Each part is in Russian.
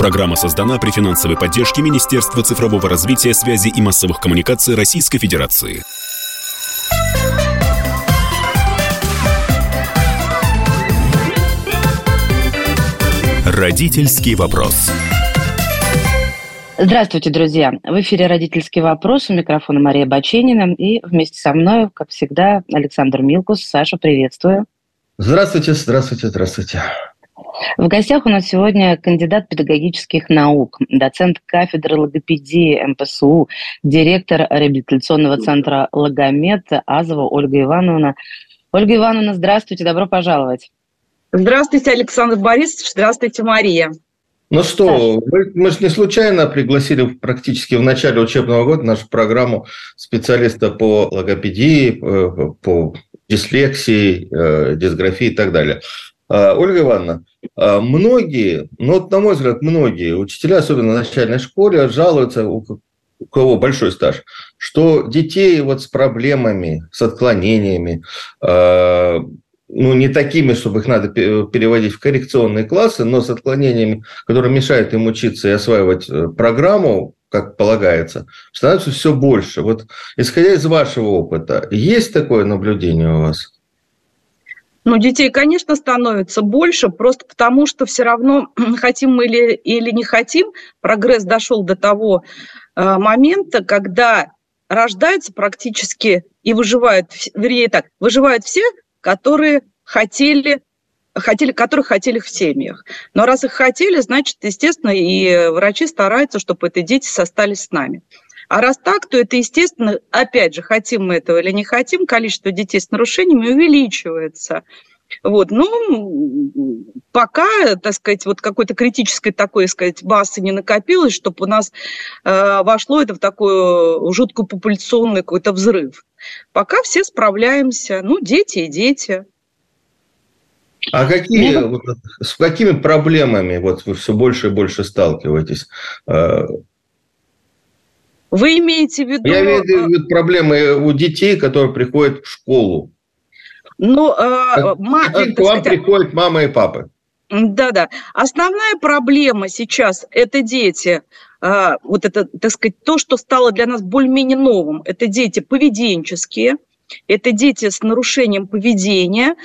Программа создана при финансовой поддержке Министерства цифрового развития, связи и массовых коммуникаций Российской Федерации. Родительский вопрос. Здравствуйте, друзья. В эфире «Родительский вопрос». У микрофона Мария Баченина. И вместе со мной, как всегда, Александр Милкус. Саша, приветствую. Здравствуйте, здравствуйте, здравствуйте. В гостях у нас сегодня кандидат педагогических наук, доцент кафедры логопедии МПСУ, директор реабилитационного центра «Логомед» Азова Ольга Ивановна. Ольга Ивановна, здравствуйте, добро пожаловать. Здравствуйте, Александр Борисович, здравствуйте, Мария. Ну что, мы, мы же не случайно пригласили практически в начале учебного года нашу программу специалиста по логопедии, э, по дислексии, э, дисграфии и так далее. А, Ольга Ивановна, многие, ну вот на мой взгляд, многие учителя, особенно в начальной школе, жалуются, у кого большой стаж, что детей вот с проблемами, с отклонениями, а, ну, не такими, чтобы их надо переводить в коррекционные классы, но с отклонениями, которые мешают им учиться и осваивать э, программу, как полагается, становится все больше. Вот исходя из вашего опыта, есть такое наблюдение у вас? Ну, детей, конечно, становится больше, просто потому что все равно, хотим мы или, или не хотим, прогресс дошел до того э, момента, когда рождаются практически и выживают, вернее так, выживают все, которые хотели хотели, которых хотели в семьях. Но раз их хотели, значит, естественно, и врачи стараются, чтобы эти дети остались с нами. А раз так, то это, естественно, опять же, хотим мы этого или не хотим, количество детей с нарушениями увеличивается. Вот, ну, пока, так сказать, вот какой-то критической такой, так сказать, массы не накопилось, чтобы у нас э, вошло это в такой жуткую популяционный какой-то взрыв. Пока все справляемся, ну, дети и дети. А какие, ну, вот, с какими проблемами вот вы все больше и больше сталкиваетесь? Э, вы имеете в виду... Я имею в виду проблемы у детей, которые приходят в школу. Ну, э, ма, к вам сказать, приходят мама и папа. Да-да. Основная проблема сейчас – это дети, э, вот это, так сказать, то, что стало для нас более-менее новым, это дети поведенческие, это дети с нарушением поведения,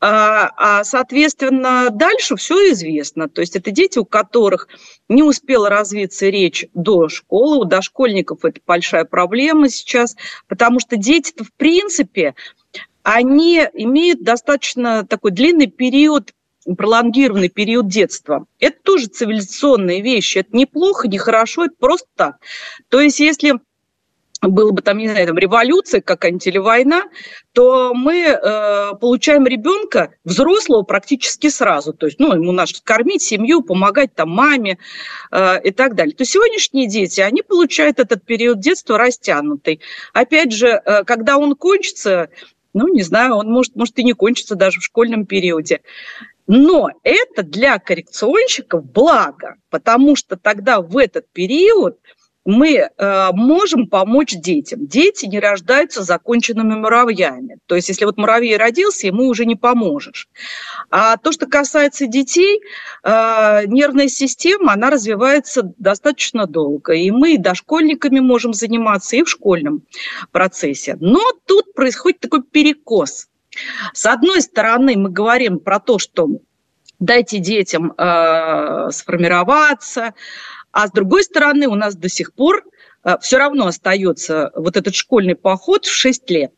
а, а, соответственно, дальше все известно. То есть это дети, у которых не успела развиться речь до школы, у дошкольников это большая проблема сейчас, потому что дети-то в принципе, они имеют достаточно такой длинный период пролонгированный период детства. Это тоже цивилизационные вещи. Это неплохо, не хорошо, это просто так. То есть если было бы там, не знаю, там революция какая-нибудь или война, то мы э, получаем ребенка взрослого практически сразу. То есть, ну, ему надо кормить семью, помогать там маме э, и так далее. То сегодняшние дети, они получают этот период детства растянутый. Опять же, э, когда он кончится, ну, не знаю, он может, может и не кончится даже в школьном периоде. Но это для коррекционщиков благо, потому что тогда в этот период – мы э, можем помочь детям. Дети не рождаются законченными муравьями. То есть, если вот муравей родился, ему уже не поможешь. А то, что касается детей, э, нервная система, она развивается достаточно долго. И мы и дошкольниками можем заниматься, и в школьном процессе. Но тут происходит такой перекос. С одной стороны, мы говорим про то, что дайте детям э, сформироваться, а с другой стороны, у нас до сих пор э, все равно остается вот этот школьный поход в 6 лет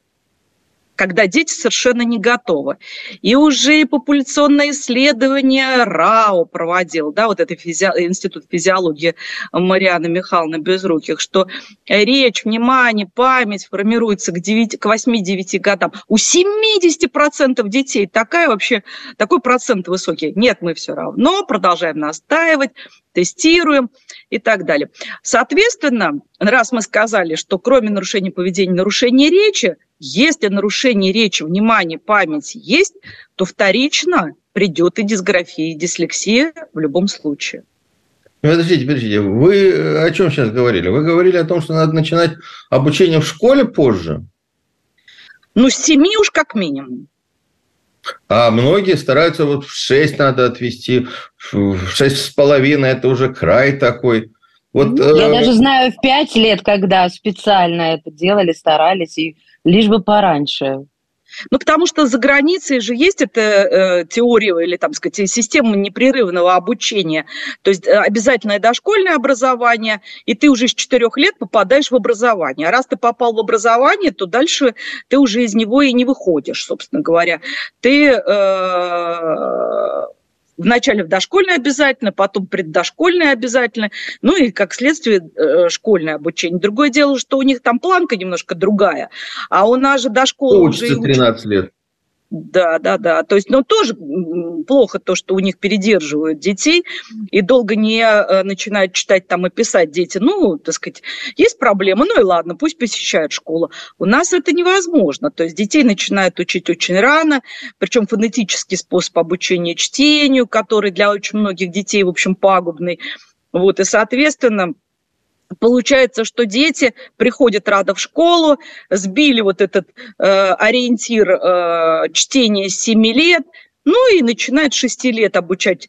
когда дети совершенно не готовы. И уже популяционное исследование РАО проводил, да, вот это физи... институт физиологии Марианы Михайловны Безруких, что речь, внимание, память формируется к, 9, к 8-9 годам. У 70% детей такая вообще, такой процент высокий. Нет, мы все равно продолжаем настаивать, тестируем и так далее. Соответственно, раз мы сказали, что кроме нарушения поведения, нарушение речи, если нарушение речи, внимания, памяти есть, то вторично придет и дисграфия, и дислексия в любом случае. Подождите, подождите, вы о чем сейчас говорили? Вы говорили о том, что надо начинать обучение в школе позже? Ну, с семи уж как минимум. А многие стараются вот в 6 надо отвести, в 6 с половиной это уже край такой. Вот, Я э... даже знаю в 5 лет, когда специально это делали, старались, и лишь бы пораньше. Ну, потому что за границей же есть эта э, теория или, там сказать, система непрерывного обучения. То есть э, обязательное дошкольное образование, и ты уже с четырех лет попадаешь в образование. А раз ты попал в образование, то дальше ты уже из него и не выходишь, собственно говоря. Ты... Э, Вначале в дошкольное обязательно, потом преддошкольное обязательно, ну и, как следствие, э, школьное обучение. Другое дело, что у них там планка немножко другая, а у нас же до школы Учится уже... 13 лет. Да, да, да. То есть, ну, тоже плохо то, что у них передерживают детей и долго не э, начинают читать там и писать дети. Ну, так сказать, есть проблема, ну и ладно, пусть посещают школу. У нас это невозможно. То есть детей начинают учить очень рано, причем фонетический способ обучения чтению, который для очень многих детей, в общем, пагубный. Вот, и, соответственно, Получается, что дети приходят рано в школу, сбили вот этот э, ориентир э, чтения с 7 лет, ну и начинают с 6 лет обучать.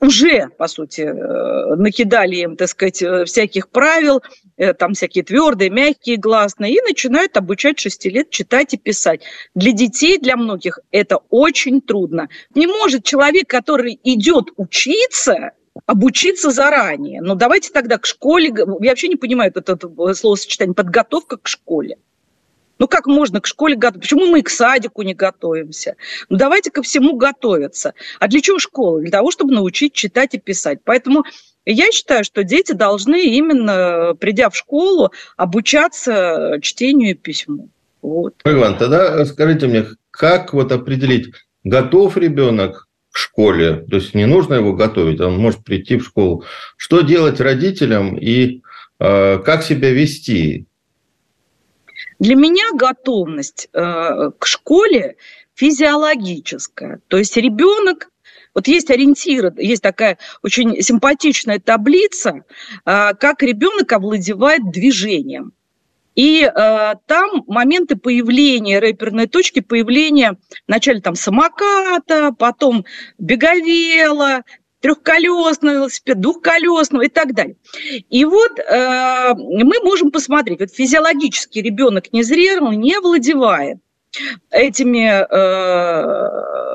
Уже, по сути, э, накидали им, так сказать, э, всяких правил, э, там всякие твердые, мягкие, гласные, и начинают обучать 6 лет читать и писать. Для детей, для многих это очень трудно. Не может человек, который идет учиться, обучиться заранее. Но давайте тогда к школе, я вообще не понимаю это, это словосочетание, подготовка к школе. Ну как можно к школе готовиться? Почему мы к садику не готовимся? Ну давайте ко всему готовиться. А для чего школа? Для того, чтобы научить читать и писать. Поэтому я считаю, что дети должны именно, придя в школу, обучаться чтению и письму. Вот. Иван, тогда скажите мне, как вот определить, готов ребенок в школе, то есть не нужно его готовить, он может прийти в школу. Что делать родителям и э, как себя вести? Для меня готовность э, к школе физиологическая. То есть ребенок вот есть ориентиры, есть такая очень симпатичная таблица, э, как ребенок овладевает движением. И э, там моменты появления рэперной точки, появления вначале там самоката, потом беговела, трехколесного велосипеда, двухколесного и так далее. И вот э, мы можем посмотреть, вот физиологически ребенок незрелый не овладевает этими э,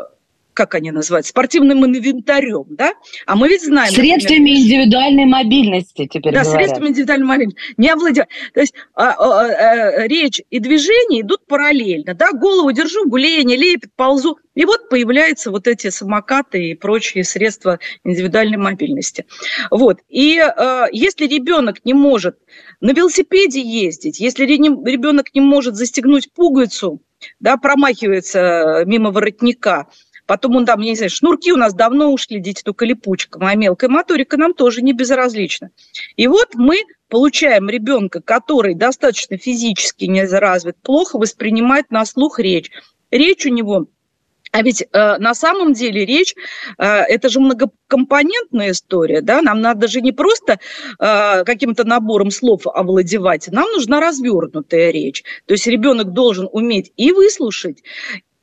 как они называют, спортивным инвентарем, да? А мы ведь знаем... Средствами например, индивидуальной мобильности теперь Да, говорят. средствами индивидуальной мобильности. Не овладевать. То есть а, а, а, речь и движение идут параллельно, да? Голову держу, гуление, лепит, ползу. И вот появляются вот эти самокаты и прочие средства индивидуальной мобильности. Вот. И э, если ребенок не может на велосипеде ездить, если ребенок не может застегнуть пуговицу, да, промахивается мимо воротника, Потом он там, я не знаю, шнурки у нас давно ушли, дети только липучкам, а мелкая моторика нам тоже не безразлична. И вот мы получаем ребенка, который достаточно физически не развит, плохо воспринимает на слух речь. Речь у него а ведь э, на самом деле речь э, это же многокомпонентная история, да? Нам надо же не просто э, каким-то набором слов овладевать, нам нужна развернутая речь. То есть ребенок должен уметь и выслушать,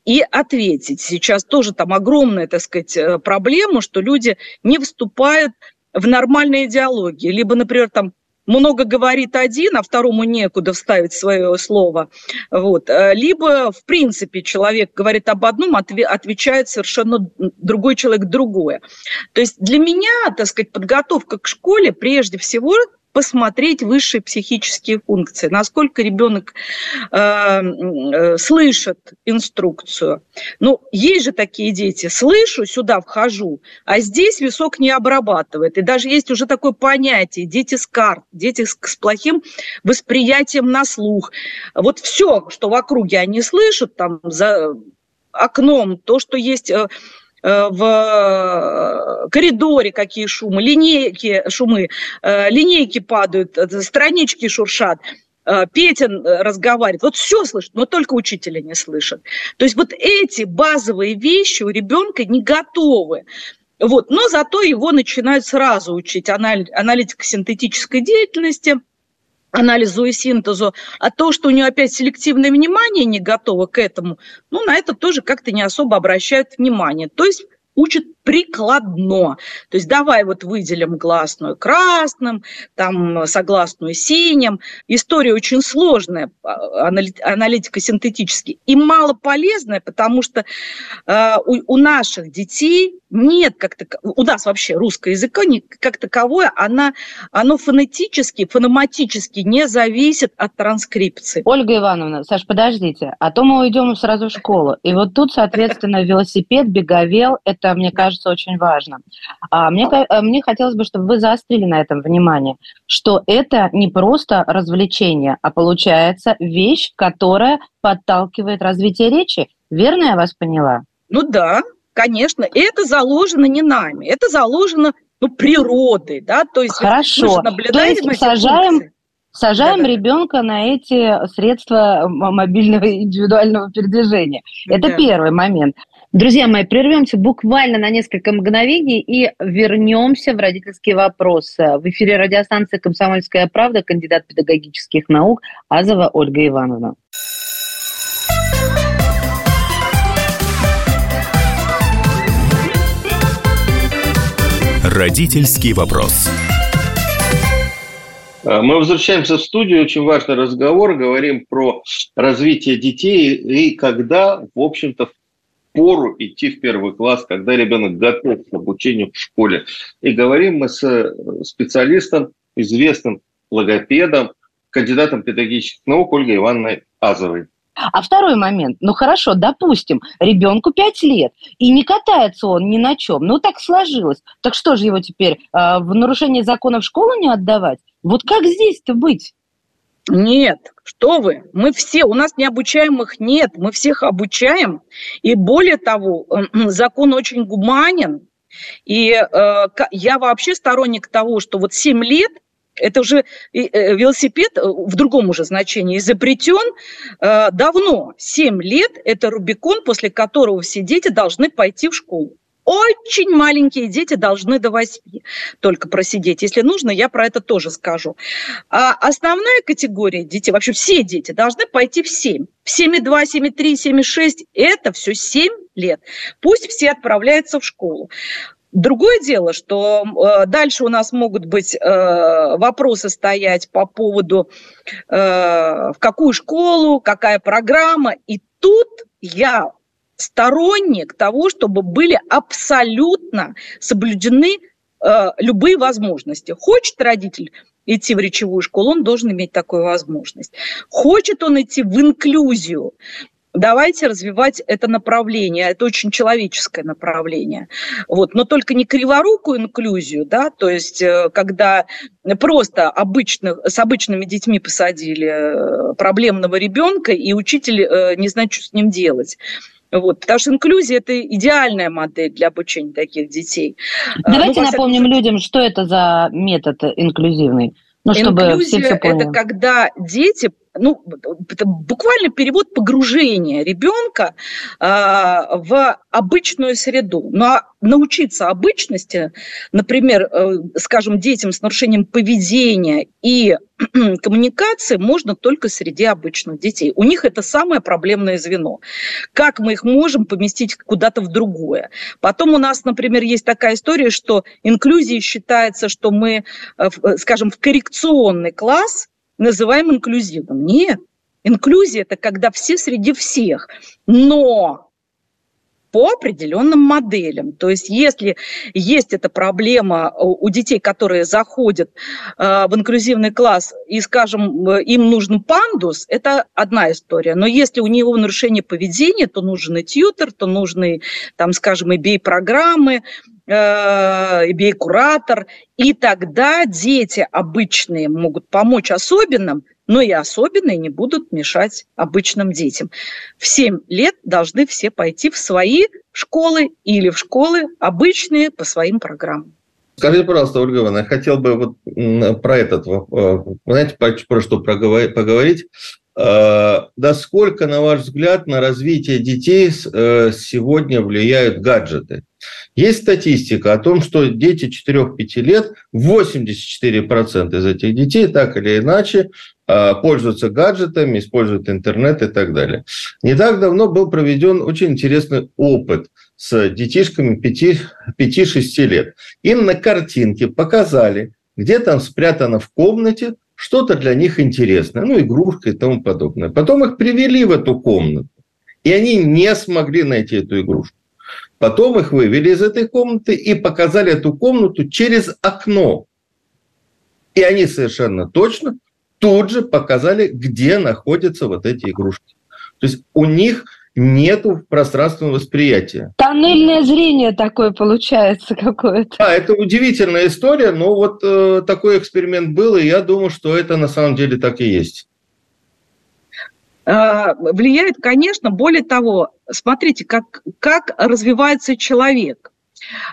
и ответить. Сейчас тоже там огромная, так сказать, э, проблема, что люди не вступают в нормальные диалоги. Либо, например, там много говорит один, а второму некуда вставить свое слово. Вот. Э, либо, в принципе, человек говорит об одном, отвечает совершенно другой человек другое. То есть для меня, так сказать, подготовка к школе прежде всего посмотреть высшие психические функции, насколько ребенок э, э, слышит инструкцию. Ну, есть же такие дети, слышу, сюда вхожу, а здесь висок не обрабатывает. И даже есть уже такое понятие, дети с карт, дети с, с плохим восприятием на слух. Вот все, что в округе они слышат, там за окном, то, что есть э, в коридоре какие шумы, линейки, шумы, э, линейки падают, э, странички шуршат. Петин разговаривает, вот все слышит, но только учителя не слышит. То есть вот эти базовые вещи у ребенка не готовы. Вот, но зато его начинают сразу учить аналитико-синтетической деятельности – анализу и синтезу, а то, что у нее опять селективное внимание не готово к этому, ну, на это тоже как-то не особо обращают внимание. То есть учат прикладно. То есть давай вот выделим гласную красным, там согласную синим. История очень сложная, а, аналитика синтетически, и мало полезная, потому что э, у, у наших детей нет как то у нас вообще русское языка не, как таковое, она, оно фонетически, фономатически не зависит от транскрипции. Ольга Ивановна, Саш, подождите, а то мы уйдем сразу в школу. И вот тут, соответственно, велосипед, беговел, это, мне кажется, очень важно. А мне, э, мне хотелось бы, чтобы вы заострили на этом внимание, что это не просто развлечение, а получается вещь, которая подталкивает развитие речи. Верно я вас поняла? Ну да, конечно, это заложено не нами, это заложено ну, природой, да, то есть Хорошо. то есть сажаем, сажаем да, ребенка на эти средства мобильного индивидуального передвижения. Это да. первый момент. Друзья мои, прервемся буквально на несколько мгновений и вернемся в родительский вопрос. В эфире радиостанции «Комсомольская правда» кандидат педагогических наук Азова Ольга Ивановна. Родительский вопрос. А, мы возвращаемся в студию. Очень важный разговор. Говорим про развитие детей и когда, в общем-то, пору идти в первый класс, когда ребенок готов к обучению в школе. И говорим мы с специалистом, известным логопедом, кандидатом педагогических наук Ольгой Ивановной Азовой. А второй момент, ну хорошо, допустим, ребенку 5 лет, и не катается он ни на чем, ну так сложилось. Так что же его теперь э, в нарушение закона в школу не отдавать? Вот как здесь-то быть? Нет, что вы, мы все, у нас необучаемых нет, мы всех обучаем, и более того, закон очень гуманен, и э, я вообще сторонник того, что вот 7 лет это уже э, велосипед э, в другом уже значении изобретен э, давно. 7 лет – это Рубикон, после которого все дети должны пойти в школу. Очень маленькие дети должны до 8 только просидеть. Если нужно, я про это тоже скажу. А основная категория детей, вообще все дети, должны пойти в 7. В 7,2, 7,3, 7,6 – это все 7 лет. Пусть все отправляются в школу. Другое дело, что э, дальше у нас могут быть э, вопросы стоять по поводу, э, в какую школу, какая программа. И тут я сторонник того, чтобы были абсолютно соблюдены э, любые возможности. Хочет родитель идти в речевую школу, он должен иметь такую возможность. Хочет он идти в инклюзию, давайте развивать это направление. Это очень человеческое направление. Вот. Но только не криворукую инклюзию, да, то есть э, когда просто обычных, с обычными детьми посадили э, проблемного ребенка, и учитель э, не знает, что с ним делать. Вот, потому что инклюзия – это идеальная модель для обучения таких детей. Давайте ну, напомним всяком... людям, что это за метод инклюзивный. Ну, чтобы Инклюзия все, все поняли. это когда дети ну, буквально перевод погружения ребенка э, в обычную среду. Но ну, а научиться обычности, например, э, скажем, детям с нарушением поведения и коммуникации можно только среди обычных детей. У них это самое проблемное звено. Как мы их можем поместить куда-то в другое? Потом у нас, например, есть такая история, что инклюзией считается, что мы, э, скажем, в коррекционный класс – называем инклюзивным. Нет, инклюзия – это когда все среди всех, но по определенным моделям. То есть если есть эта проблема у детей, которые заходят э, в инклюзивный класс, и, скажем, им нужен пандус, это одна история. Но если у него нарушение поведения, то нужен и тьютер, то нужны, там, скажем, и бей-программы, э, бей-куратор, и тогда дети обычные могут помочь особенным, но и особенные не будут мешать обычным детям. В 7 лет должны все пойти в свои школы или в школы обычные по своим программам. Скажите, пожалуйста, Ольга Ивановна, я хотел бы вот про этот, знаете, про что поговорить. Насколько, на ваш взгляд, на развитие детей сегодня влияют гаджеты? Есть статистика о том, что дети 4-5 лет, 84% из этих детей так или иначе а, пользуются гаджетами, используют интернет и так далее. Не так давно был проведен очень интересный опыт с детишками 5-6 лет. Им на картинке показали, где там спрятано в комнате что-то для них интересное, ну, игрушка и тому подобное. Потом их привели в эту комнату, и они не смогли найти эту игрушку. Потом их вывели из этой комнаты и показали эту комнату через окно. И они совершенно точно тут же показали, где находятся вот эти игрушки. То есть у них нету пространственного восприятия. Тоннельное зрение такое получается какое-то. Да, это удивительная история, но вот э, такой эксперимент был, и я думаю, что это на самом деле так и есть. А, влияет, конечно, более того, смотрите, как, как развивается человек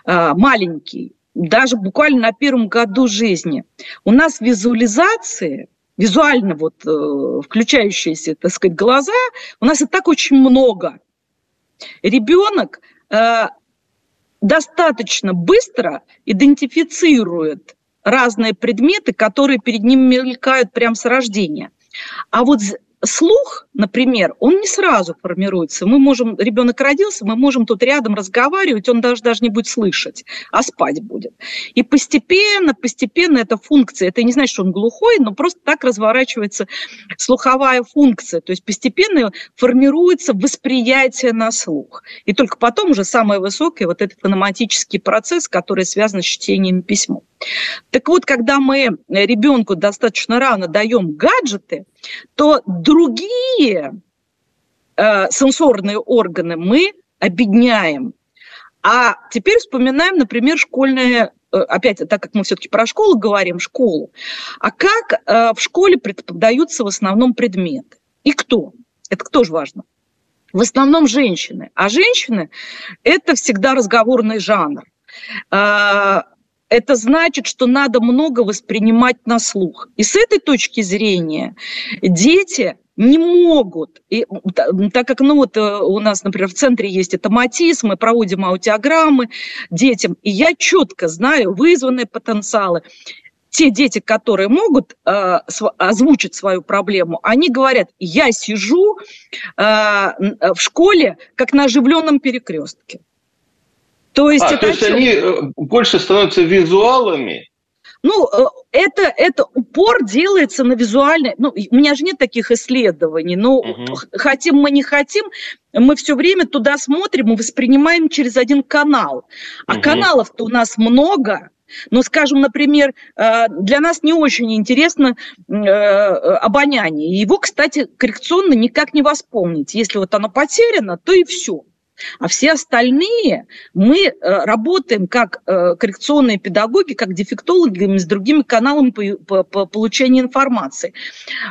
а, маленький, даже буквально на первом году жизни. У нас визуализации, визуально вот э, включающиеся, так сказать, глаза, у нас и так очень много. Ребенок э, достаточно быстро идентифицирует разные предметы, которые перед ним мелькают прямо с рождения. А вот слух, например, он не сразу формируется. Мы можем, ребенок родился, мы можем тут рядом разговаривать, он даже, даже не будет слышать, а спать будет. И постепенно, постепенно эта функция, это не значит, что он глухой, но просто так разворачивается слуховая функция. То есть постепенно формируется восприятие на слух. И только потом уже самое высокое, вот этот фономатический процесс, который связан с чтением и письмом. Так вот, когда мы ребенку достаточно рано даем гаджеты, то другие э, сенсорные органы мы обедняем. А теперь вспоминаем, например, школьное э, опять, так как мы все-таки про школу говорим, школу, а как э, в школе преподаются в основном предметы? И кто? Это тоже важно. В основном женщины. А женщины – это всегда разговорный жанр. Э, это значит, что надо много воспринимать на слух. И с этой точки зрения дети не могут, и, так как ну вот э, у нас, например, в центре есть автоматизм, мы проводим аудиограммы детям, и я четко знаю вызванные потенциалы. Те дети, которые могут э, озвучить свою проблему, они говорят, я сижу э, в школе как на оживленном перекрестке. То есть, а, то есть они э, больше становятся визуалами? Ну, э, это, это упор делается на визуальное. Ну, у меня же нет таких исследований, но угу. хотим мы не хотим, мы все время туда смотрим и воспринимаем через один канал. А угу. каналов-то у нас много. Но, скажем, например, э, для нас не очень интересно обоняние. Его, кстати, коррекционно никак не восполнить. Если вот оно потеряно, то и все. А все остальные мы э, работаем как э, коррекционные педагоги, как дефектологи с другими каналами по, по, получению информации.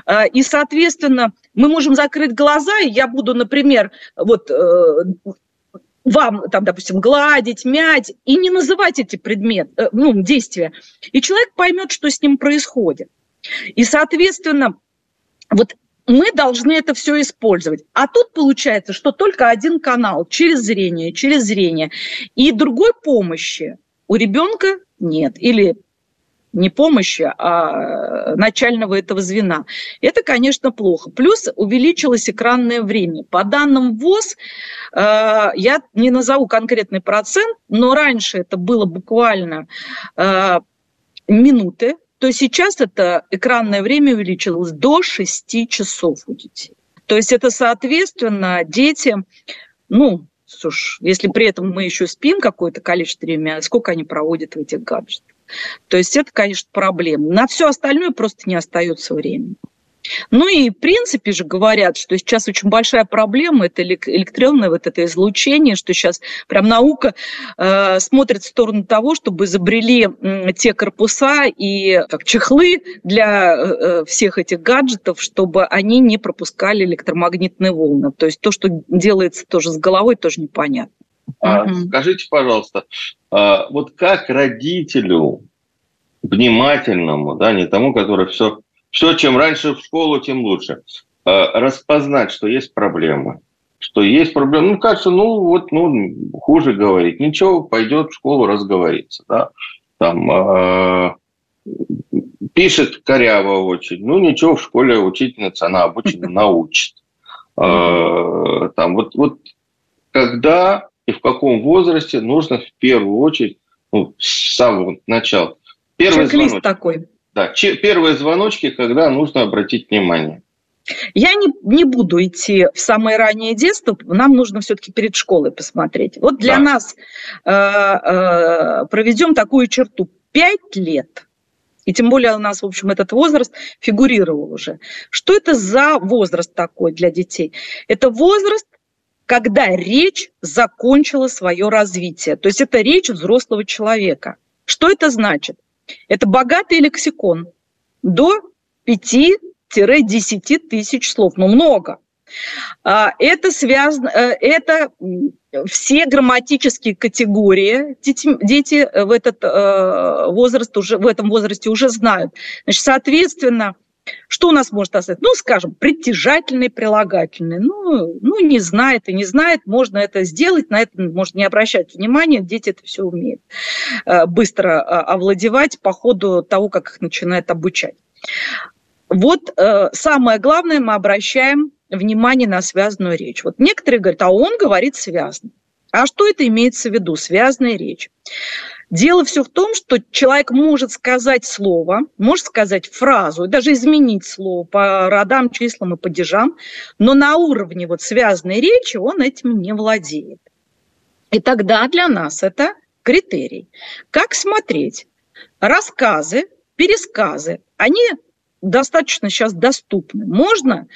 Э, и, соответственно, мы можем закрыть глаза, и я буду, например, вот вам, там, допустим, гладить, мять, и не называть эти предметы, ну, действия. И человек поймет, что с ним происходит. И, соответственно, вот мы должны это все использовать. А тут получается, что только один канал через зрение, через зрение. И другой помощи у ребенка нет. Или не помощи, а начального этого звена. Это, конечно, плохо. Плюс увеличилось экранное время. По данным ВОЗ, э, я не назову конкретный процент, но раньше это было буквально э, минуты, то сейчас это экранное время увеличилось до 6 часов у детей. То есть это, соответственно, дети, ну, слушай, если при этом мы еще спим какое-то количество времени, сколько они проводят в этих гаджетах. То есть это, конечно, проблема. На все остальное просто не остается времени. Ну и в принципе же говорят, что сейчас очень большая проблема, это электронное вот это излучение, что сейчас прям наука э, смотрит в сторону того, чтобы изобрели э, те корпуса и как чехлы для э, всех этих гаджетов, чтобы они не пропускали электромагнитные волны. То есть то, что делается тоже с головой, тоже непонятно. А. Скажите, пожалуйста, а, вот как родителю внимательному, да, не тому, который все все, чем раньше в школу, тем лучше. распознать, что есть проблемы, что есть проблемы. Ну, кажется, ну, вот, ну, хуже говорить. Ничего, пойдет в школу разговориться, да. Там, э, пишет коряво очень. Ну, ничего, в школе учительница, она обычно научит. Э, там, вот, вот когда и в каком возрасте нужно в первую очередь, ну, с самого начала. Первый звоночек. такой. Да, первые звоночки, когда нужно обратить внимание. Я не, не буду идти в самое раннее детство, нам нужно все-таки перед школой посмотреть. Вот для да. нас э, э, проведем такую черту. Пять лет. И тем более у нас, в общем, этот возраст фигурировал уже. Что это за возраст такой для детей? Это возраст, когда речь закончила свое развитие. То есть это речь взрослого человека. Что это значит? Это богатый лексикон до 5 10 тысяч слов, ну много. А, это связано, э, это все грамматические категории дети, дети в этот э, возраст уже в этом возрасте уже знают. Значит, соответственно, что у нас может остаться? Ну, скажем, притяжательный, прилагательный. Ну, ну, не знает и не знает, можно это сделать, на это можно не обращать внимания, дети это все умеют э, быстро овладевать по ходу того, как их начинают обучать. Вот э, самое главное, мы обращаем внимание на связанную речь. Вот некоторые говорят, а он говорит связно. А что это имеется в виду, связанная речь? Дело все в том, что человек может сказать слово, может сказать фразу, даже изменить слово по родам, числам и падежам, но на уровне вот связанной речи он этим не владеет. И тогда для нас это критерий. Как смотреть? Рассказы, пересказы, они достаточно сейчас доступны. Можно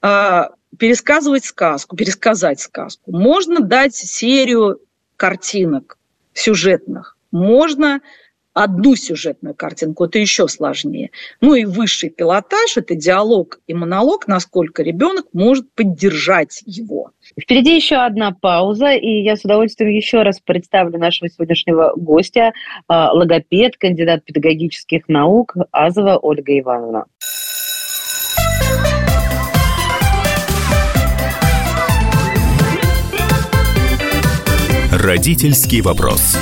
э, пересказывать сказку, пересказать сказку. Можно дать серию картинок сюжетных. Можно одну сюжетную картинку, это еще сложнее. Ну и высший пилотаж – это диалог и монолог, насколько ребенок может поддержать его. Впереди еще одна пауза, и я с удовольствием еще раз представлю нашего сегодняшнего гостя, а, логопед, кандидат педагогических наук Азова Ольга Ивановна. Родительский вопрос.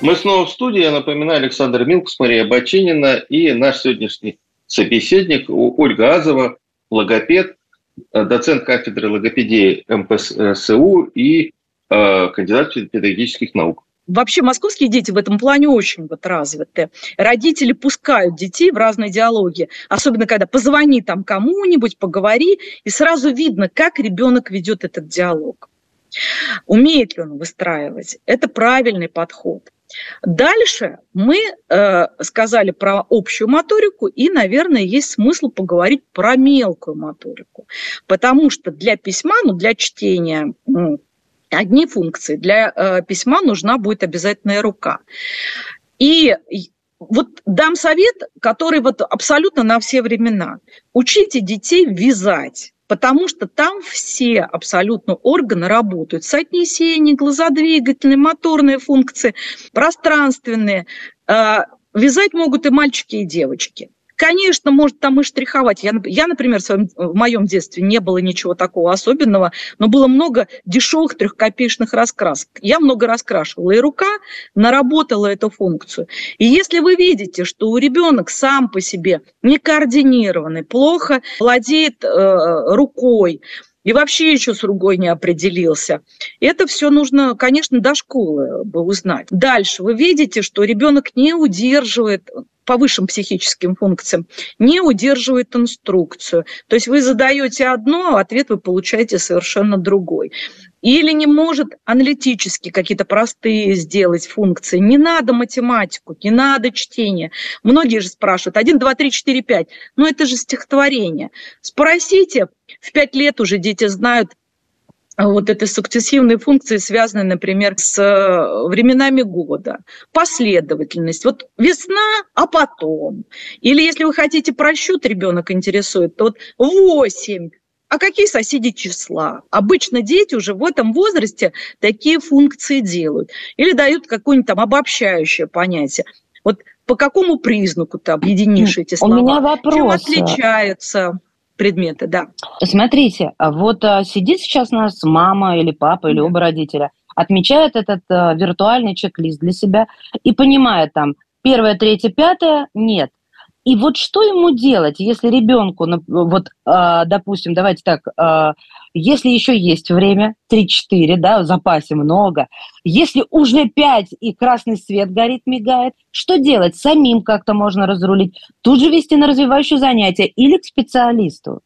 Мы снова в студии. Я напоминаю, Александр Милкус, Мария Бачинина и наш сегодняшний собеседник Ольга Азова, логопед, э, доцент кафедры логопедии МПСУ и э, кандидат педагогических наук. Вообще московские дети в этом плане очень вот развиты. Родители пускают детей в разные диалоги, особенно когда позвони там кому-нибудь, поговори, и сразу видно, как ребенок ведет этот диалог. Умеет ли он выстраивать? Это правильный подход. Дальше мы э, сказали про общую моторику, и, наверное, есть смысл поговорить про мелкую моторику. Потому что для письма, ну, для чтения одни функции, для э, письма нужна будет обязательная рука. И вот дам совет, который вот абсолютно на все времена. Учите детей вязать потому что там все абсолютно органы работают. Соотнесение, глазодвигательные, моторные функции, пространственные. А, вязать могут и мальчики, и девочки. Конечно, может там и штриховать. Я, я например, в, своем, в моем детстве не было ничего такого особенного, но было много дешевых трехкопеечных раскрасок. Я много раскрашивала, и рука наработала эту функцию. И если вы видите, что у ребенок сам по себе не координированный, плохо владеет э, рукой, и вообще еще с ругой не определился. Это все нужно, конечно, до школы бы узнать. Дальше вы видите, что ребенок не удерживает по высшим психическим функциям, не удерживает инструкцию. То есть вы задаете одно, а ответ вы получаете совершенно другой. Или не может аналитически какие-то простые сделать функции. Не надо математику, не надо чтение. Многие же спрашивают, 1, 2, 3, 4, 5. Но это же стихотворение. Спросите, в 5 лет уже дети знают вот этой сукцессивные функции связаны, например, с э, временами года, последовательность. Вот весна, а потом. Или если вы хотите просчет, ребенок интересует, то вот 8, а какие соседи числа? Обычно дети уже в этом возрасте такие функции делают. Или дают какое-нибудь там обобщающее понятие. Вот по какому признаку ты объединишь эти слова? У меня вопрос. Чем отличаются? Предметы, да. Смотрите, а вот а, сидит сейчас у нас мама или папа или оба родителя, отмечает этот а, виртуальный чек-лист для себя и понимает там первое, третье, пятое нет. И вот что ему делать, если ребенку, вот, допустим, давайте так, если еще есть время, 3-4, да, в запасе много, если уже 5 и красный свет горит, мигает, что делать? Самим как-то можно разрулить, тут же вести на развивающее занятие или к специалисту?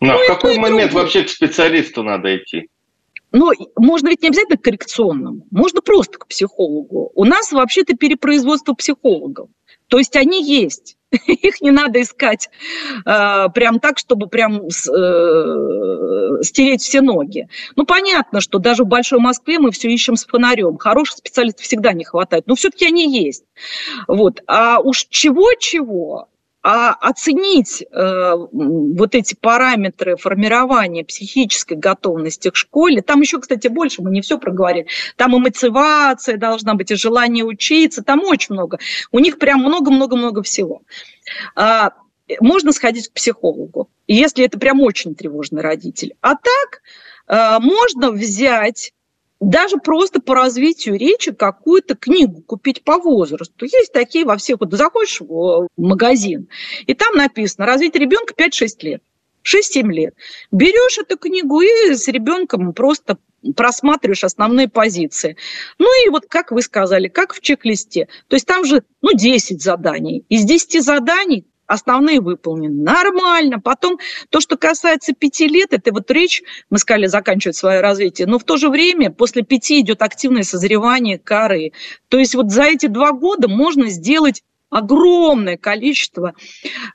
Ну, а в какой момент вообще к специалисту надо идти? Но можно ведь не обязательно к коррекционному, можно просто к психологу. У нас вообще-то перепроизводство психологов. То есть они есть. Их не надо искать э, прям так, чтобы прям с, э, стереть все ноги. Ну, понятно, что даже в Большой Москве мы все ищем с фонарем. Хороших специалистов всегда не хватает, но все-таки они есть. Вот. А уж чего-чего, а оценить э, вот эти параметры формирования психической готовности к школе, там еще, кстати, больше, мы не все проговорили, там и мотивация должна быть, и желание учиться, там очень много. У них прям много-много-много всего. А, можно сходить к психологу, если это прям очень тревожный родитель. А так а, можно взять даже просто по развитию речи какую-то книгу купить по возрасту. Есть такие во всех, вот заходишь в магазин, и там написано «Развитие ребенка 5-6 лет». 6-7 лет. Берешь эту книгу и с ребенком просто просматриваешь основные позиции. Ну и вот, как вы сказали, как в чек-листе. То есть там же, ну, 10 заданий. Из 10 заданий основные выполнены. Нормально. Потом то, что касается пяти лет, это вот речь, мы сказали, заканчивает свое развитие, но в то же время после пяти идет активное созревание коры. То есть вот за эти два года можно сделать огромное количество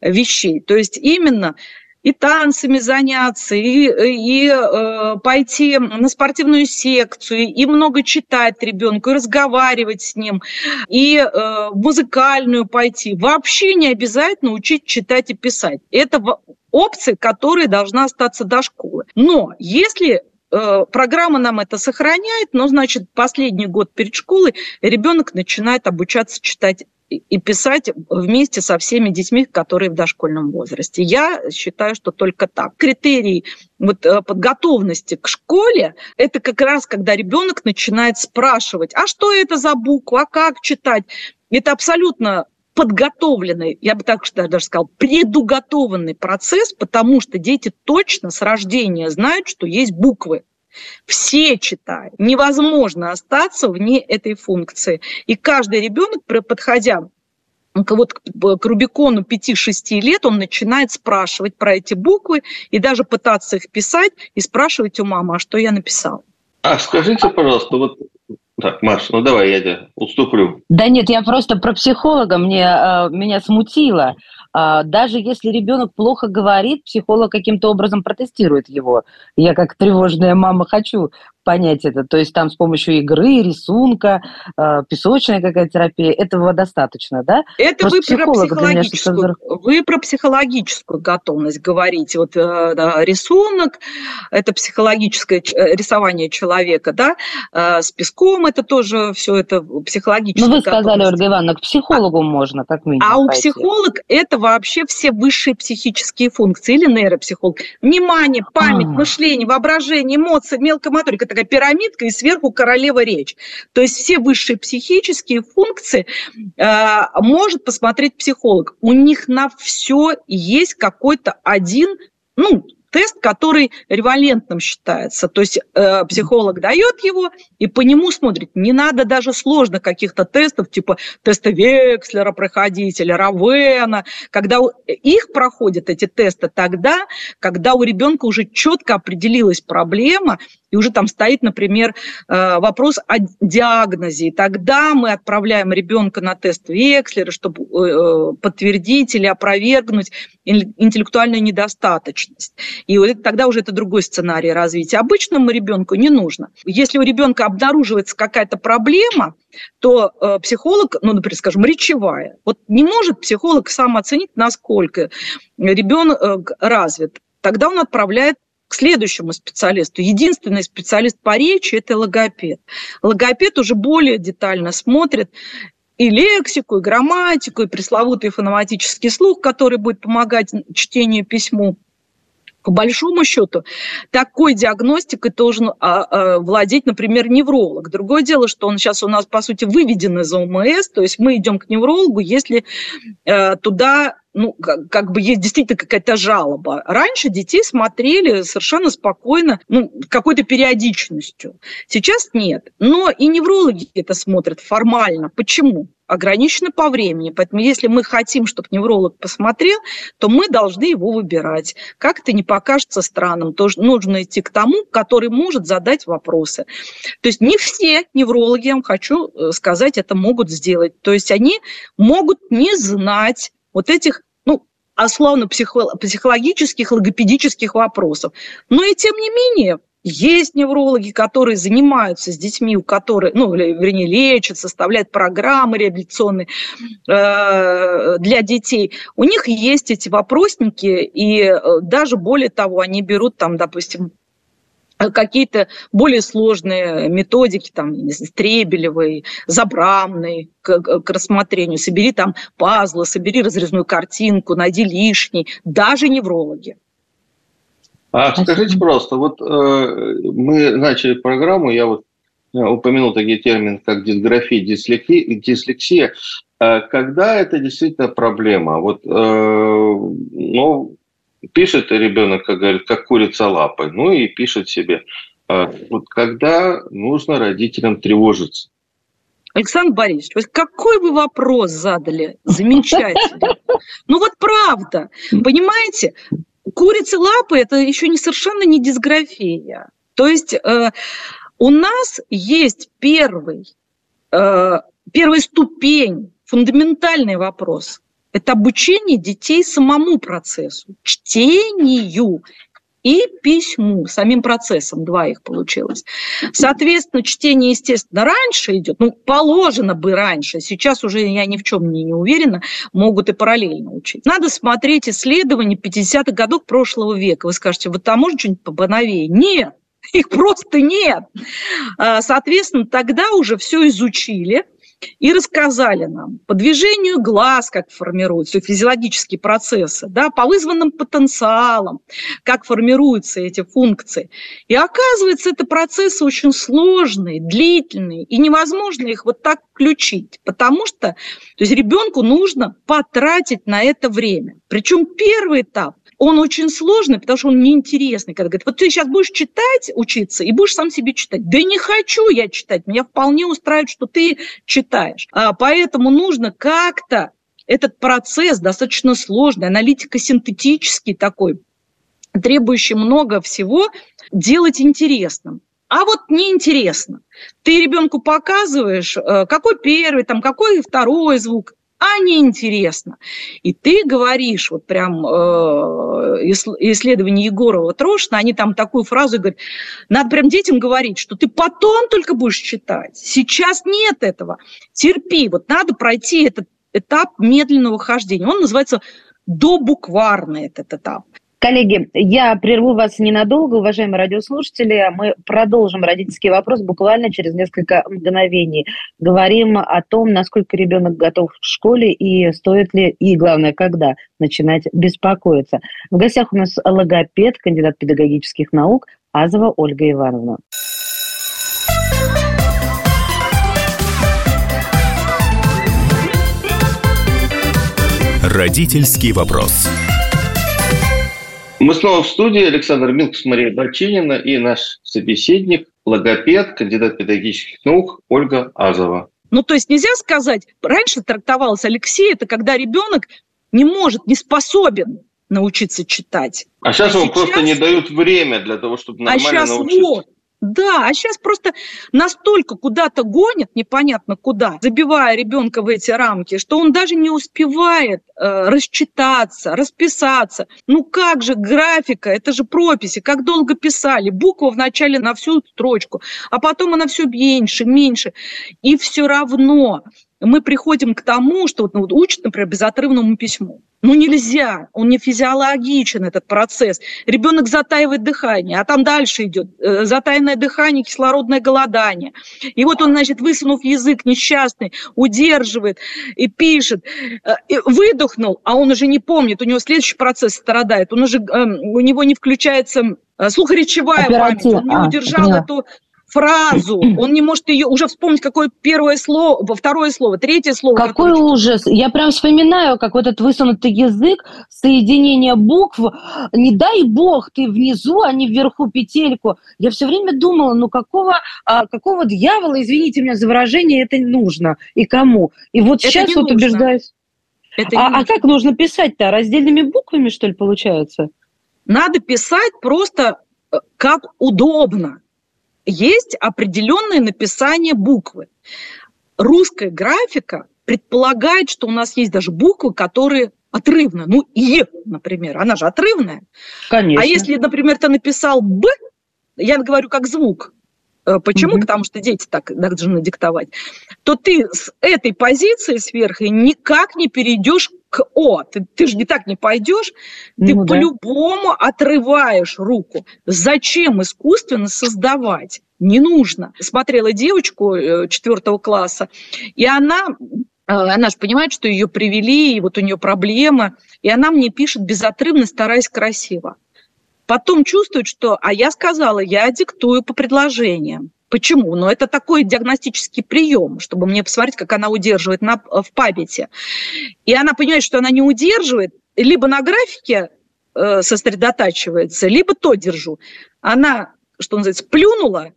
вещей. То есть именно и танцами заняться, и, и э, пойти на спортивную секцию, и много читать ребенку, и разговаривать с ним, и э, музыкальную пойти. Вообще не обязательно учить читать и писать. Это опция, которая должна остаться до школы. Но если э, программа нам это сохраняет, но, значит, последний год перед школой ребенок начинает обучаться читать и писать вместе со всеми детьми, которые в дошкольном возрасте. Я считаю, что только так. Критерий вот, э, подготовности к школе – это как раз, когда ребенок начинает спрашивать, а что это за буква, а как читать? Это абсолютно подготовленный, я бы так даже сказал, предуготованный процесс, потому что дети точно с рождения знают, что есть буквы. Все читают. Невозможно остаться вне этой функции. И каждый ребенок, подходя вот к Рубикону 5-6 лет он начинает спрашивать про эти буквы и даже пытаться их писать и спрашивать у мамы, а что я написал. А скажите, пожалуйста, вот так, Маша, ну давай я тебе уступлю. Да нет, я просто про психолога, мне, э, меня смутило. А, даже если ребенок плохо говорит, психолог каким-то образом протестирует его. Я как тревожная мама хочу понять это. То есть там с помощью игры, рисунка, э, песочная какая терапия, этого достаточно, да? Это вы про, психологическую, вы про психологическую готовность говорите. Вот э, да, рисунок, это психологическое э, рисование человека, да, с песком это тоже все это психологическое. Ну вы сказали, Ольга Ивановна, к психологу а, можно, как минимум. А у психолога это вообще все высшие психические функции или нейропсихолог. Внимание, память, А-а-а. мышление, воображение, эмоции, мелкая моторика такая пирамидка, и сверху королева речь. То есть все высшие психические функции э, может посмотреть психолог. У них на все есть какой-то один, ну, тест, который ревалентным считается. То есть э, психолог дает его и по нему смотрит. Не надо даже сложных каких-то тестов, типа теста Векслера проходить или Равена. Когда их проходят эти тесты тогда, когда у ребенка уже четко определилась проблема, и уже там стоит, например, э, вопрос о диагнозе. И тогда мы отправляем ребенка на тест Векслера, чтобы э, подтвердить или опровергнуть интеллектуальную недостаточность. И тогда уже это другой сценарий развития. Обычному ребенку не нужно. Если у ребенка обнаруживается какая-то проблема, то э, психолог, ну, например, скажем, речевая, вот не может психолог сам оценить, насколько ребенок развит. Тогда он отправляет к следующему специалисту. Единственный специалист по речи – это логопед. Логопед уже более детально смотрит и лексику, и грамматику, и пресловутый фонематический слух, который будет помогать чтению письму по большому счету, такой диагностикой должен а, а, владеть, например, невролог. Другое дело, что он сейчас у нас, по сути, выведен из ОМС, то есть мы идем к неврологу, если э, туда ну, как, как бы есть действительно какая-то жалоба. Раньше детей смотрели совершенно спокойно, ну, какой-то периодичностью. Сейчас нет. Но и неврологи это смотрят формально. Почему? ограничено по времени. Поэтому если мы хотим, чтобы невролог посмотрел, то мы должны его выбирать. Как это не покажется странным, тоже нужно идти к тому, который может задать вопросы. То есть не все неврологи, я вам хочу э, сказать, это могут сделать. То есть они могут не знать вот этих ну, условно-психологических, логопедических вопросов. Но и тем не менее, есть неврологи, которые занимаются с детьми, у которых, ну, вернее, лечат, составляют программы реабилитационные э, для детей. У них есть эти вопросники, и э, даже более того, они берут там, допустим, какие-то более сложные методики, там, Стребелевой, Забрамной к, к рассмотрению. Собери там пазлы, собери разрезную картинку, найди лишний. Даже неврологи. А скажите, пожалуйста, вот э, мы начали программу, я вот э, упомянул такие термины, как дисграфия, дислексия. дислексия. Э, когда это действительно проблема? Вот, э, ну, пишет ребенок, как говорит, как курица лапой, ну и пишет себе. Э, вот когда нужно родителям тревожиться? Александр Борисович, какой вы вопрос задали? Замечательно. Ну вот правда, понимаете, курицы лапы это еще не совершенно не дисграфия. То есть э, у нас есть первый, э, первая ступень, фундаментальный вопрос. Это обучение детей самому процессу, чтению и письму, самим процессом, два их получилось. Соответственно, чтение, естественно, раньше идет, ну, положено бы раньше, сейчас уже я ни в чем не, не уверена, могут и параллельно учить. Надо смотреть исследования 50-х годов прошлого века. Вы скажете, вот там можно что-нибудь побановее? Нет, их просто нет. А, соответственно, тогда уже все изучили, и рассказали нам по движению глаз, как формируются физиологические процессы, да, по вызванным потенциалам, как формируются эти функции. И оказывается, это процессы очень сложные, длительные, и невозможно их вот так включить, потому что то есть ребенку нужно потратить на это время. Причем первый этап он очень сложный, потому что он неинтересный. Когда говорит, вот ты сейчас будешь читать, учиться, и будешь сам себе читать. Да не хочу я читать, меня вполне устраивает, что ты читаешь. А, поэтому нужно как-то этот процесс достаточно сложный, аналитико-синтетический такой, требующий много всего, делать интересным. А вот неинтересно. Ты ребенку показываешь, э, какой первый, там, какой второй звук, а неинтересно. И ты говоришь, вот прям э, исследование Егорова Трошина, они там такую фразу говорят, надо прям детям говорить, что ты потом только будешь читать. Сейчас нет этого. Терпи, вот надо пройти этот этап медленного хождения. Он называется добукварный этот этап. Коллеги, я прерву вас ненадолго, уважаемые радиослушатели. Мы продолжим родительский вопрос буквально через несколько мгновений. Говорим о том, насколько ребенок готов в школе и стоит ли, и главное, когда начинать беспокоиться. В гостях у нас логопед, кандидат педагогических наук Азова Ольга Ивановна. Родительский вопрос. Мы снова в студии. Александр Милкус, Мария Бачинина и наш собеседник, логопед, кандидат педагогических наук Ольга Азова. Ну, то есть нельзя сказать, раньше трактовалось Алексей, это когда ребенок не может, не способен научиться читать. А сейчас а вам сейчас... просто не дают время для того, чтобы а нормально а сейчас научиться. Вот, да, а сейчас просто настолько куда-то гонят, непонятно куда, забивая ребенка в эти рамки, что он даже не успевает э, рассчитаться, расписаться. Ну как же графика, это же прописи, как долго писали, буква вначале на всю строчку, а потом она все меньше, меньше. И все равно мы приходим к тому, что ну, вот учат, например, безотрывному письму. Ну нельзя, он не физиологичен, этот процесс. Ребенок затаивает дыхание, а там дальше идет э, затаянное дыхание, кислородное голодание. И вот он, значит, высунув язык несчастный, удерживает и пишет, э, и выдохнул, а он уже не помнит, у него следующий процесс страдает, он уже, э, у него не включается э, слухоречевая память, он не а, удержал а, эту фразу, он не может ее уже вспомнить, какое первое слово, второе слово, третье слово. Какой какое... ужас! Я прям вспоминаю, как вот этот высунутый язык, соединение букв. Не дай бог ты внизу, а не вверху петельку. Я все время думала, ну какого, а, какого дьявола, извините меня за выражение, это нужно и кому? И вот это сейчас вот нужно. убеждаюсь. Это а, а как нужно писать-то? Раздельными буквами, что ли, получается? Надо писать просто э, как удобно есть определенное написание буквы. Русская графика предполагает, что у нас есть даже буквы, которые отрывны. Ну, Е, например, она же отрывная. Конечно. А если, например, ты написал Б, я говорю как звук, э, Почему? Угу. Потому что дети так должны диктовать. То ты с этой позиции сверху никак не перейдешь к О. Ты, ты же не так не пойдешь. Ты ну, по-любому да. отрываешь руку. Зачем искусственно создавать? Не нужно. Смотрела девочку э, четвертого класса, и она э, она же понимает, что ее привели, и вот у нее проблема, и она мне пишет безотрывно, стараясь красиво. Потом чувствует, что, а я сказала, я диктую по предложениям. Почему? Но это такой диагностический прием, чтобы мне посмотреть, как она удерживает на, в памяти. И она понимает, что она не удерживает, либо на графике э, сосредотачивается, либо то держу. Она, что называется, плюнула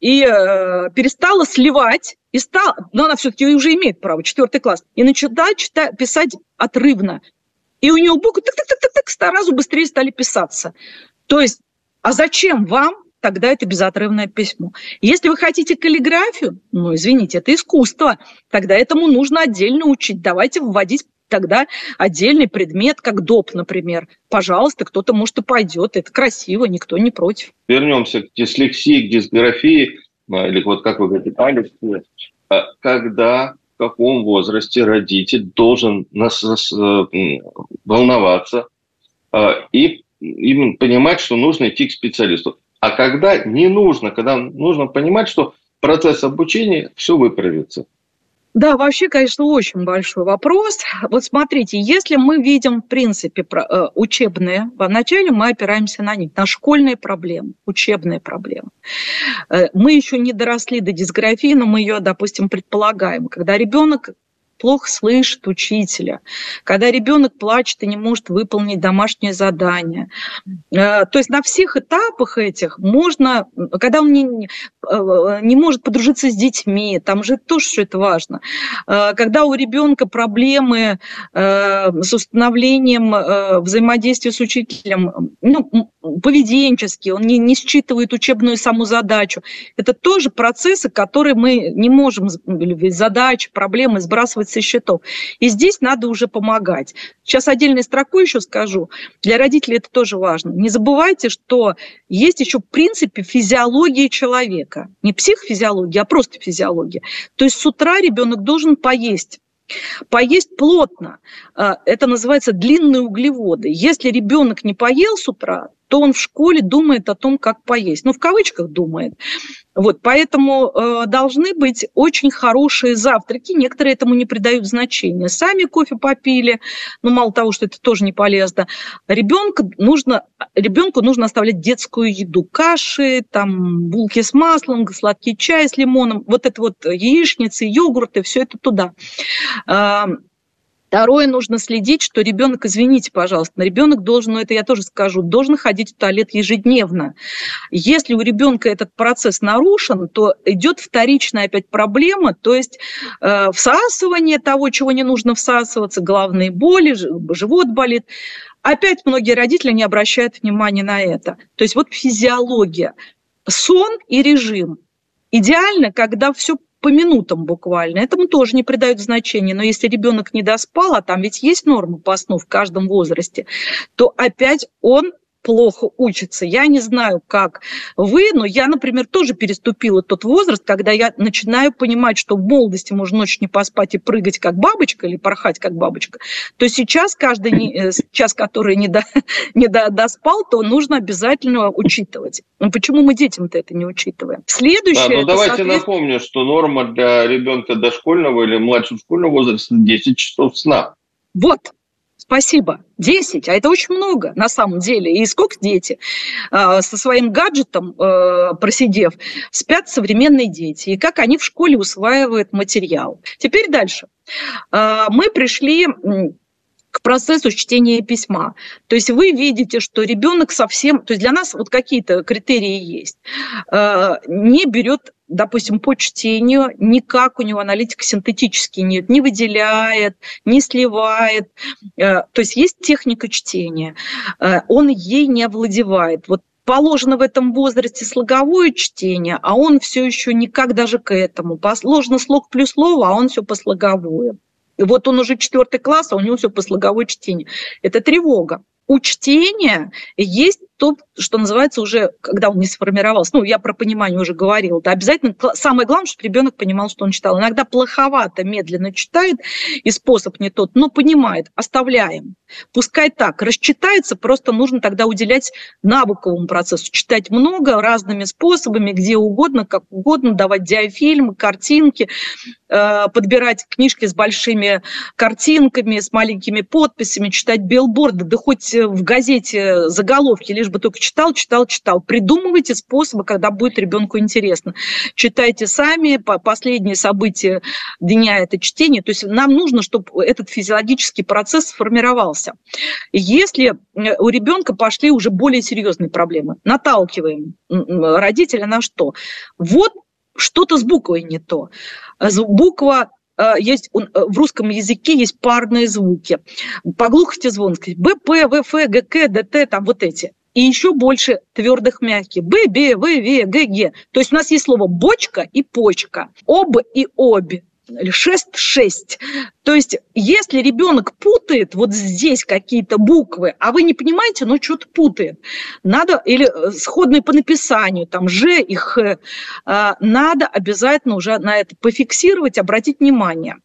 и э, перестала сливать, и стала, но она все-таки уже имеет право, четвертый класс, и начала читать, писать отрывно. И у нее буквы так-так-так-так сразу быстрее стали писаться. То есть, а зачем вам тогда это безотрывное письмо. Если вы хотите каллиграфию, ну, извините, это искусство, тогда этому нужно отдельно учить. Давайте вводить тогда отдельный предмет, как доп, например. Пожалуйста, кто-то, может, и пойдет. Это красиво, никто не против. Вернемся к дислексии, к дисграфии, а, или вот как вы говорите, Алекс, а когда в каком возрасте родитель должен нас, э, волноваться и именно понимать, что нужно идти к специалисту. А когда не нужно, когда нужно понимать, что процесс обучения все выправится. Да, вообще, конечно, очень большой вопрос. Вот смотрите, если мы видим, в принципе, э, учебные, вначале мы опираемся на них, на школьные проблемы, учебные проблемы. Э, мы еще не доросли до дисграфии, но мы ее, допустим, предполагаем. Когда ребенок плохо слышит учителя, когда ребенок плачет и не может выполнить домашнее задание. Э, то есть на всех этапах этих можно, когда он не, э, не может подружиться с детьми, там же тоже все это важно. Э, когда у ребенка проблемы с установлением взаимодействия с учителем, ну, поведенческие, он не, не считывает учебную саму задачу. Это тоже процессы, которые мы не можем, задачи, проблемы сбрасывать со счетов. И здесь надо уже помогать. Сейчас отдельной строкой еще скажу. Для родителей это тоже важно. Не забывайте, что есть еще в принципе физиология человека. Не психофизиология, а просто физиология. То есть с утра ребенок должен поесть Поесть плотно, а, это называется длинные углеводы. Если ребенок не поел с утра, то он в школе думает о том, как поесть. Ну, в кавычках думает. Вот, поэтому э, должны быть очень хорошие завтраки. Некоторые этому не придают значения. Сами кофе попили, ну, мало того, что это тоже не полезно. Ребенка нужно, ребенку нужно оставлять детскую еду. Каши, там, булки с маслом, сладкий чай с лимоном. Вот это вот яичницы, йогурты, все это туда. Второе, нужно следить, что ребенок, извините, пожалуйста, ребенок должен, ну это я тоже скажу, должен ходить в туалет ежедневно. Если у ребенка этот процесс нарушен, то идет вторичная опять проблема, то есть э, всасывание того, чего не нужно всасываться, головные боли, живот болит. Опять многие родители не обращают внимания на это. То есть вот физиология, сон и режим. Идеально, когда все по минутам буквально. Этому тоже не придают значения. Но если ребенок не доспал, а там ведь есть нормы по сну в каждом возрасте, то опять он плохо учится. Я не знаю, как вы, но я, например, тоже переступила тот возраст, когда я начинаю понимать, что в молодости можно ночью не поспать и прыгать как бабочка или порхать как бабочка, то сейчас каждый э, час, который не, до, не до, доспал, то нужно обязательно учитывать. Ну, почему мы детям-то это не учитываем? Следующее... Да, ну давайте соответ... напомню, что норма для ребенка дошкольного или младшего школьного возраста 10 часов сна. Вот, Спасибо. 10, а это очень много на самом деле. И сколько дети э, со своим гаджетом, э, просидев, спят современные дети, и как они в школе усваивают материал. Теперь дальше. Э, мы пришли к процессу чтения письма. То есть вы видите, что ребенок совсем, то есть для нас вот какие-то критерии есть, не берет допустим, по чтению никак у него аналитика синтетически нет, не выделяет, не сливает. Э, то есть есть техника чтения, э, он ей не овладевает. Вот положено в этом возрасте слоговое чтение, а он все еще никак даже к этому. Положено слог плюс слово, а он все по слоговую. И вот он уже четвертый класс, а у него все по слоговое чтение. Это тревога. У чтения есть то, что называется уже, когда он не сформировался, ну, я про понимание уже говорила, да, обязательно самое главное, чтобы ребенок понимал, что он читал. Иногда плоховато, медленно читает, и способ не тот, но понимает, оставляем. Пускай так, расчитается, просто нужно тогда уделять навыковому процессу, читать много разными способами, где угодно, как угодно, давать диафильмы, картинки, э, подбирать книжки с большими картинками, с маленькими подписями, читать билборды, да хоть в газете заголовки, лишь бы только читал, читал, читал. Придумывайте способы, когда будет ребенку интересно. Читайте сами, последние события дня это чтение. То есть нам нужно, чтобы этот физиологический процесс сформировался. Если э, у ребенка пошли уже более серьезные проблемы, наталкиваем родителя на что? Вот что-то с буквой не то. Буква есть в русском языке есть парные звуки. По глухости звонкости. БП, ВФ, ГК, ДТ, там вот эти и еще больше твердых мягких. Б, Б, В, В, Г, Г. То есть у нас есть слово бочка и почка, об и обе шест шесть. То есть, если ребенок путает вот здесь какие-то буквы, а вы не понимаете, но что-то путает, надо, или э, сходные по написанию, там, Ж и Х, э, надо обязательно уже на это пофиксировать, обратить внимание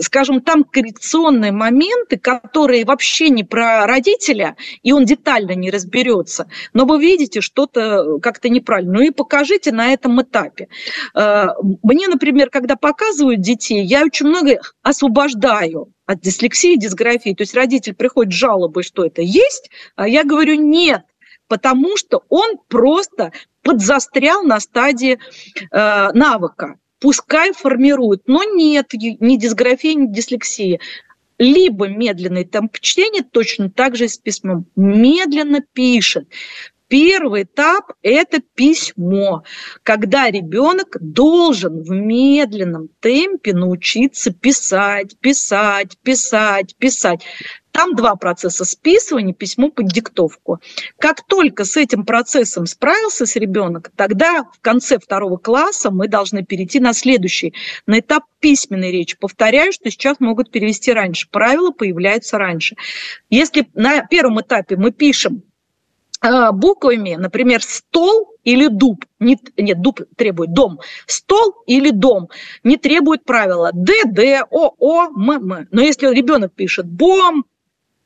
скажем, там коррекционные моменты, которые вообще не про родителя, и он детально не разберется, но вы видите что-то как-то неправильно. Ну и покажите на этом этапе. Э, мне, например, когда показывают детей, я очень много освобождаю от дислексии, дисграфии. То есть родитель приходит с жалобой, что это есть, а я говорю нет, потому что он просто подзастрял на стадии э, навыка пускай формируют, но нет ни дисграфии, ни дислексии. Либо медленный темп чтения, точно так же и с письмом. Медленно пишет. Первый этап – это письмо, когда ребенок должен в медленном темпе научиться писать, писать, писать, писать. Там два процесса – списывание, письмо под диктовку. Как только с этим процессом справился с ребенок, тогда в конце второго класса мы должны перейти на следующий, на этап письменной речи. Повторяю, что сейчас могут перевести раньше. Правила появляются раньше. Если на первом этапе мы пишем а, буквами, например, стол или дуб, не, нет, дуб требует дом, стол или дом не требует правила Д, Д, О, О, М, М. Но если ребенок пишет бом,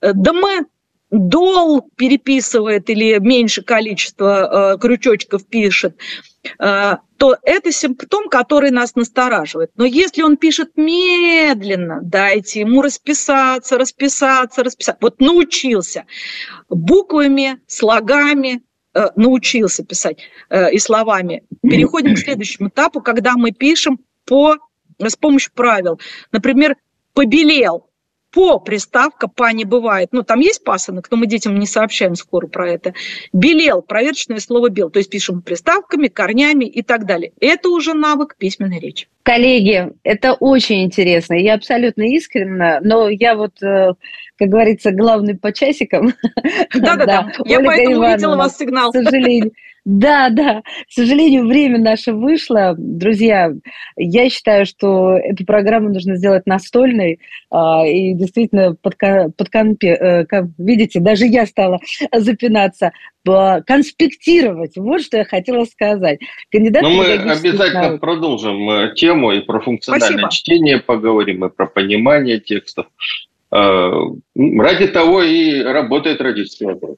э, ДМ, дол переписывает или меньше количество э, крючочков пишет, э, то это симптом, который нас настораживает. Но если он пишет медленно, дайте ему расписаться, расписаться, расписаться. Вот научился буквами, слогами, э, научился писать э, и словами. Переходим к следующему этапу, когда мы пишем по, с помощью правил. Например, побелел по приставка «па» не бывает. Ну, там есть пасынок, но мы детям не сообщаем скоро про это. Белел, проверочное слово бел. То есть пишем приставками, корнями и так далее. Это уже навык письменной речи. Коллеги, это очень интересно. Я абсолютно искренна, но я вот, э, как говорится, главный по часикам. Да-да-да, я поэтому Ивановна, увидела вас сигнал. К сожалению, Да, да. К сожалению, время наше вышло. Друзья, я считаю, что эту программу нужно сделать настольной. А, и действительно, под, под компе, э, как видите, даже я стала запинаться конспектировать. Вот что я хотела сказать. Кандидат Но мы обязательно наук. продолжим э, тему и про функциональное Спасибо. чтение поговорим, и про понимание текстов. Э, ради того и работает родительский вопрос.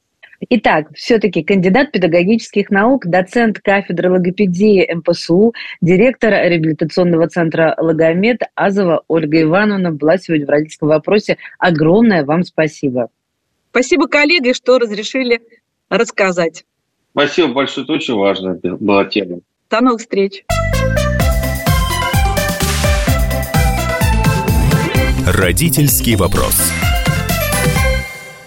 Итак, все-таки кандидат педагогических наук, доцент кафедры логопедии МПСУ, директор реабилитационного центра «Логомед» Азова Ольга Ивановна была сегодня в родительском вопросе. Огромное вам спасибо. Спасибо, коллеги, что разрешили рассказать. Спасибо большое, это очень важная была тема. До новых встреч. Родительский вопрос.